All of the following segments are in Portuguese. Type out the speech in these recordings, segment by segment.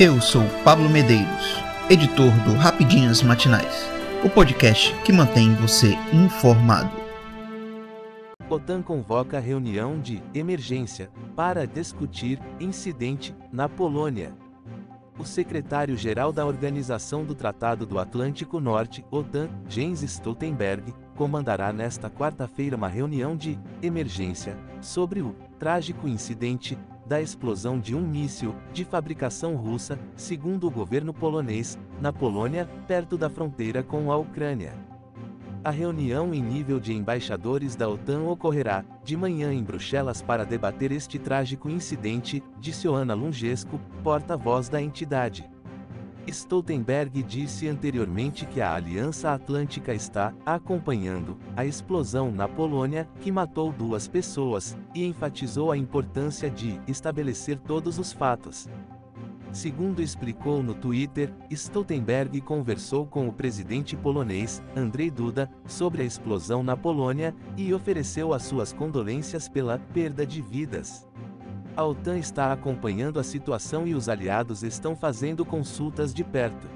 Eu sou Pablo Medeiros, editor do Rapidinhas Matinais, o podcast que mantém você informado. OTAN convoca reunião de emergência para discutir incidente na Polônia. O secretário-geral da Organização do Tratado do Atlântico Norte, OTAN, Jens Stoltenberg, comandará nesta quarta-feira uma reunião de emergência sobre o trágico incidente da explosão de um míssil de fabricação russa, segundo o governo polonês, na Polônia, perto da fronteira com a Ucrânia. A reunião em nível de embaixadores da OTAN ocorrerá, de manhã em Bruxelas para debater este trágico incidente, disse Oana Lungesco, porta-voz da entidade. Stoltenberg disse anteriormente que a Aliança Atlântica está acompanhando a explosão na Polônia, que matou duas pessoas, e enfatizou a importância de estabelecer todos os fatos. Segundo explicou no Twitter, Stoltenberg conversou com o presidente polonês, Andrzej Duda, sobre a explosão na Polônia e ofereceu as suas condolências pela perda de vidas. A OTAN está acompanhando a situação e os aliados estão fazendo consultas de perto.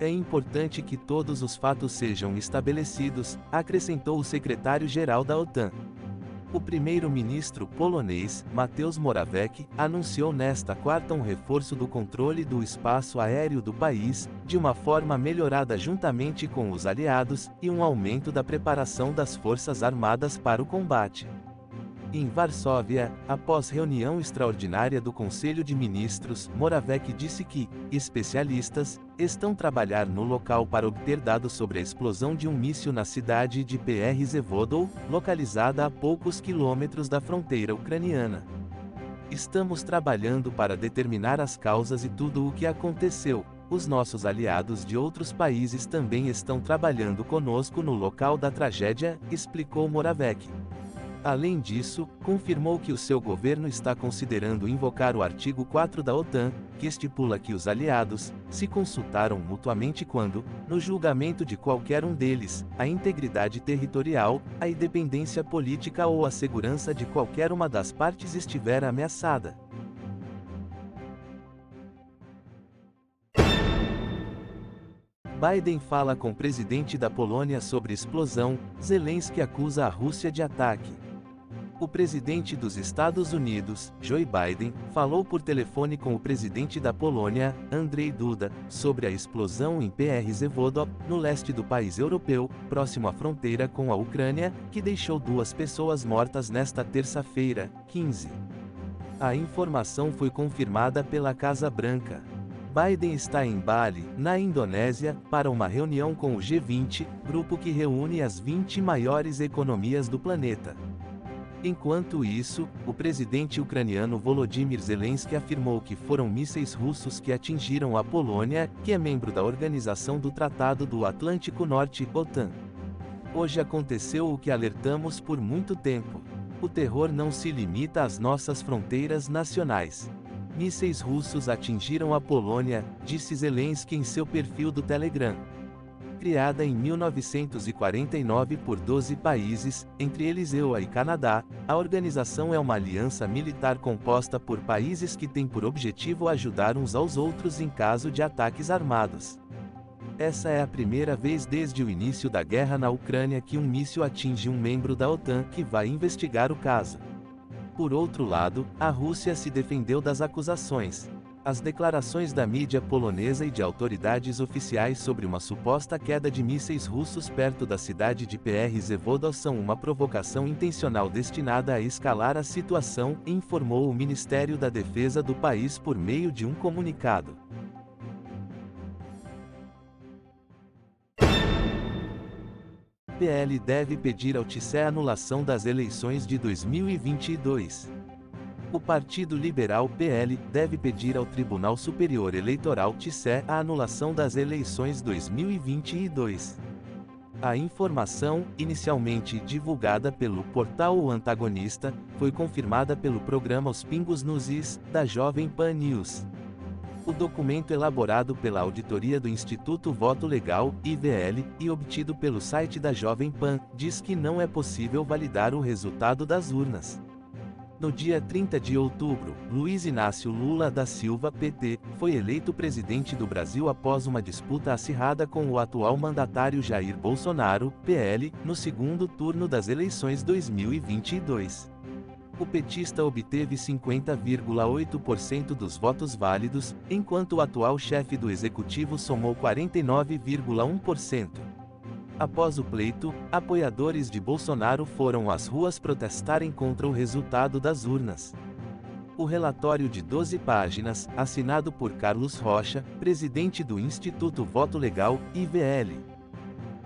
É importante que todos os fatos sejam estabelecidos, acrescentou o secretário-geral da OTAN. O primeiro-ministro polonês, Mateusz Morawiecki, anunciou nesta quarta um reforço do controle do espaço aéreo do país, de uma forma melhorada juntamente com os aliados, e um aumento da preparação das forças armadas para o combate. Em Varsóvia, após reunião extraordinária do Conselho de Ministros, Moravec disse que especialistas estão trabalhar no local para obter dados sobre a explosão de um míssil na cidade de PR Zevodol, localizada a poucos quilômetros da fronteira ucraniana. Estamos trabalhando para determinar as causas e tudo o que aconteceu. Os nossos aliados de outros países também estão trabalhando conosco no local da tragédia, explicou Moravec. Além disso, confirmou que o seu governo está considerando invocar o artigo 4 da OTAN, que estipula que os aliados se consultaram mutuamente quando, no julgamento de qualquer um deles, a integridade territorial, a independência política ou a segurança de qualquer uma das partes estiver ameaçada. Biden fala com o presidente da Polônia sobre explosão, Zelensky acusa a Rússia de ataque. O presidente dos Estados Unidos, Joe Biden, falou por telefone com o presidente da Polônia, Andrzej Duda, sobre a explosão em PR Zevodop, no leste do país europeu, próximo à fronteira com a Ucrânia, que deixou duas pessoas mortas nesta terça-feira, 15. A informação foi confirmada pela Casa Branca. Biden está em Bali, na Indonésia, para uma reunião com o G20, grupo que reúne as 20 maiores economias do planeta. Enquanto isso, o presidente ucraniano Volodymyr Zelensky afirmou que foram mísseis russos que atingiram a Polônia, que é membro da Organização do Tratado do Atlântico Norte, OTAN. Hoje aconteceu o que alertamos por muito tempo. O terror não se limita às nossas fronteiras nacionais. Mísseis russos atingiram a Polônia, disse Zelensky em seu perfil do Telegram criada em 1949 por 12 países, entre eles EUA e Canadá, a organização é uma aliança militar composta por países que tem por objetivo ajudar uns aos outros em caso de ataques armados. Essa é a primeira vez desde o início da guerra na Ucrânia que um míssil atinge um membro da OTAN que vai investigar o caso. Por outro lado, a Rússia se defendeu das acusações. As declarações da mídia polonesa e de autoridades oficiais sobre uma suposta queda de mísseis russos perto da cidade de PR são uma provocação intencional destinada a escalar a situação, informou o Ministério da Defesa do país por meio de um comunicado. PL deve pedir ao TSE anulação das eleições de 2022 o Partido Liberal PL deve pedir ao Tribunal Superior Eleitoral TSE a anulação das eleições 2022. A informação, inicialmente divulgada pelo portal O Antagonista, foi confirmada pelo programa Os Pingos nos Is, da Jovem Pan News. O documento elaborado pela auditoria do Instituto Voto Legal, IVL, e obtido pelo site da Jovem Pan, diz que não é possível validar o resultado das urnas. No dia 30 de outubro, Luiz Inácio Lula da Silva, PT, foi eleito presidente do Brasil após uma disputa acirrada com o atual mandatário Jair Bolsonaro, PL, no segundo turno das eleições 2022. O petista obteve 50,8% dos votos válidos, enquanto o atual chefe do executivo somou 49,1%. Após o pleito, apoiadores de Bolsonaro foram às ruas protestarem contra o resultado das urnas. O relatório de 12 páginas, assinado por Carlos Rocha, presidente do Instituto Voto Legal, IVL,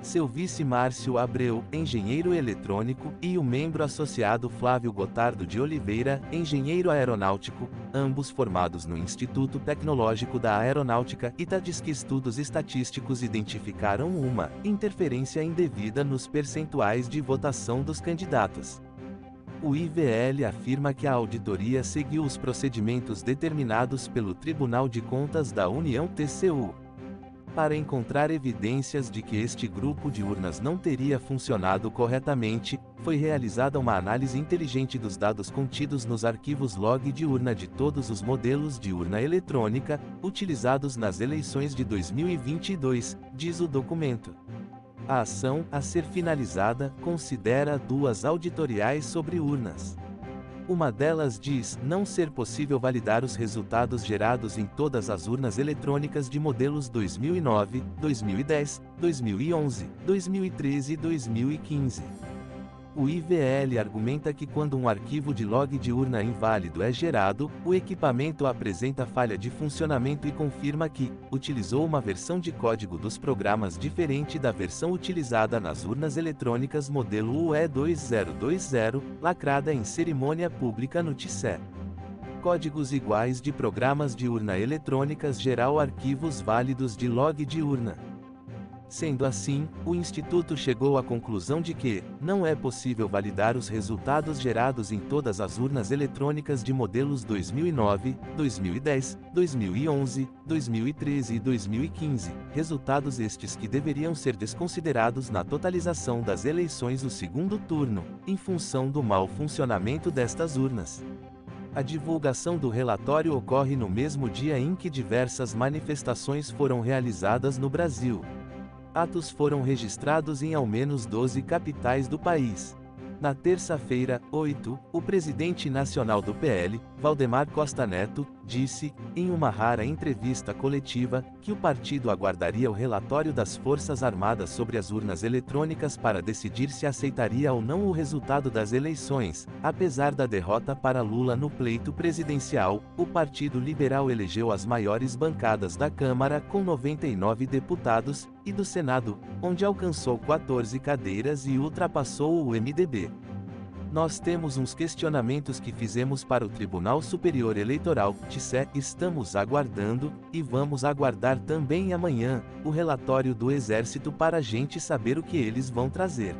seu vice Márcio Abreu, engenheiro eletrônico, e o membro associado Flávio Gotardo de Oliveira, engenheiro aeronáutico, ambos formados no Instituto Tecnológico da Aeronáutica diz que estudos estatísticos identificaram uma interferência indevida nos percentuais de votação dos candidatos. O IVL afirma que a auditoria seguiu os procedimentos determinados pelo Tribunal de Contas da União TCU para encontrar evidências de que este grupo de urnas não teria funcionado corretamente, foi realizada uma análise inteligente dos dados contidos nos arquivos log de urna de todos os modelos de urna eletrônica, utilizados nas eleições de 2022, diz o documento. A ação, a ser finalizada, considera duas auditoriais sobre urnas. Uma delas diz não ser possível validar os resultados gerados em todas as urnas eletrônicas de modelos 2009, 2010, 2011, 2013 e 2015. O IVL argumenta que quando um arquivo de log de urna inválido é gerado, o equipamento apresenta falha de funcionamento e confirma que utilizou uma versão de código dos programas diferente da versão utilizada nas urnas eletrônicas modelo UE2020, lacrada em cerimônia pública no TICE. Códigos iguais de programas de urna eletrônicas geral arquivos válidos de log de urna. Sendo assim, o Instituto chegou à conclusão de que, não é possível validar os resultados gerados em todas as urnas eletrônicas de modelos 2009, 2010, 2011, 2013 e 2015, resultados estes que deveriam ser desconsiderados na totalização das eleições do segundo turno, em função do mau funcionamento destas urnas. A divulgação do relatório ocorre no mesmo dia em que diversas manifestações foram realizadas no Brasil atos foram registrados em ao menos 12 capitais do país. Na terça-feira, 8, o presidente nacional do PL, Valdemar Costa Neto, disse, em uma rara entrevista coletiva, que o partido aguardaria o relatório das Forças Armadas sobre as urnas eletrônicas para decidir se aceitaria ou não o resultado das eleições. Apesar da derrota para Lula no pleito presidencial, o Partido Liberal elegeu as maiores bancadas da Câmara com 99 deputados, e do Senado, onde alcançou 14 cadeiras e ultrapassou o MDB. Nós temos uns questionamentos que fizemos para o Tribunal Superior Eleitoral, TSE, estamos aguardando, e vamos aguardar também amanhã, o relatório do Exército para a gente saber o que eles vão trazer.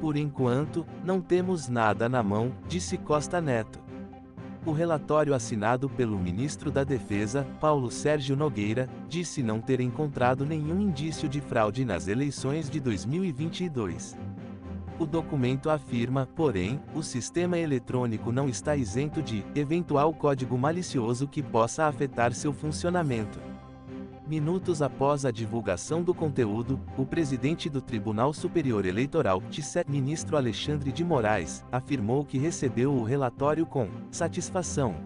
Por enquanto, não temos nada na mão, disse Costa Neto. O relatório assinado pelo ministro da Defesa, Paulo Sérgio Nogueira, disse não ter encontrado nenhum indício de fraude nas eleições de 2022. O documento afirma, porém, o sistema eletrônico não está isento de eventual código malicioso que possa afetar seu funcionamento. Minutos após a divulgação do conteúdo, o presidente do Tribunal Superior Eleitoral, TSE, ministro Alexandre de Moraes, afirmou que recebeu o relatório com satisfação.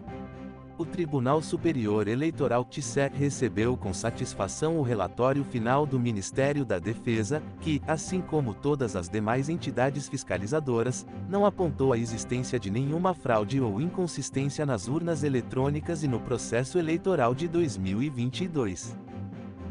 O Tribunal Superior Eleitoral TSE recebeu com satisfação o relatório final do Ministério da Defesa, que, assim como todas as demais entidades fiscalizadoras, não apontou a existência de nenhuma fraude ou inconsistência nas urnas eletrônicas e no processo eleitoral de 2022.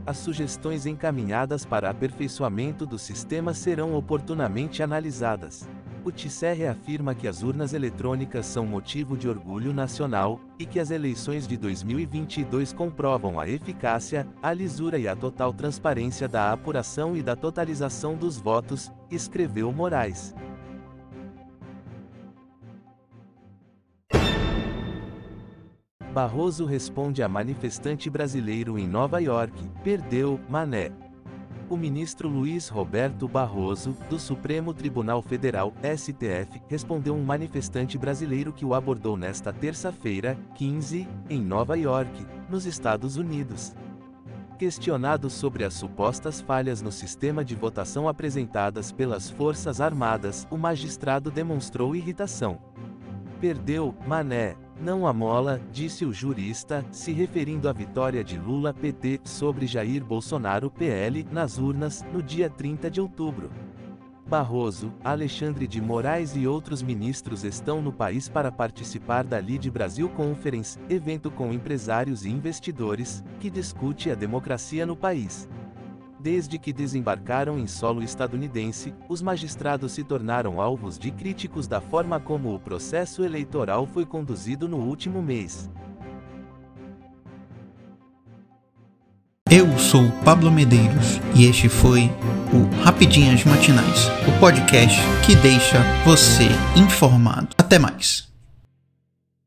As sugestões encaminhadas para aperfeiçoamento do sistema serão oportunamente analisadas. O TICE reafirma que as urnas eletrônicas são motivo de orgulho nacional, e que as eleições de 2022 comprovam a eficácia, a lisura e a total transparência da apuração e da totalização dos votos, escreveu Moraes. Barroso responde a manifestante brasileiro em Nova York: perdeu, mané. o ministro Luiz Roberto Barroso, do Supremo Tribunal Federal, STF, respondeu um manifestante brasileiro que o abordou nesta terça-feira, 15, em Nova York, nos Estados Unidos. Questionado sobre as supostas falhas no sistema de votação apresentadas pelas Forças Armadas, o magistrado demonstrou irritação. Perdeu, mané, não a mola, disse o jurista, se referindo à vitória de Lula PT sobre Jair Bolsonaro PL nas urnas no dia 30 de outubro. Barroso, Alexandre de Moraes e outros ministros estão no país para participar da Lead Brasil Conference, evento com empresários e investidores, que discute a democracia no país. Desde que desembarcaram em solo estadunidense, os magistrados se tornaram alvos de críticos da forma como o processo eleitoral foi conduzido no último mês. Eu sou Pablo Medeiros e este foi o Rapidinhas Matinais, o podcast que deixa você informado. Até mais.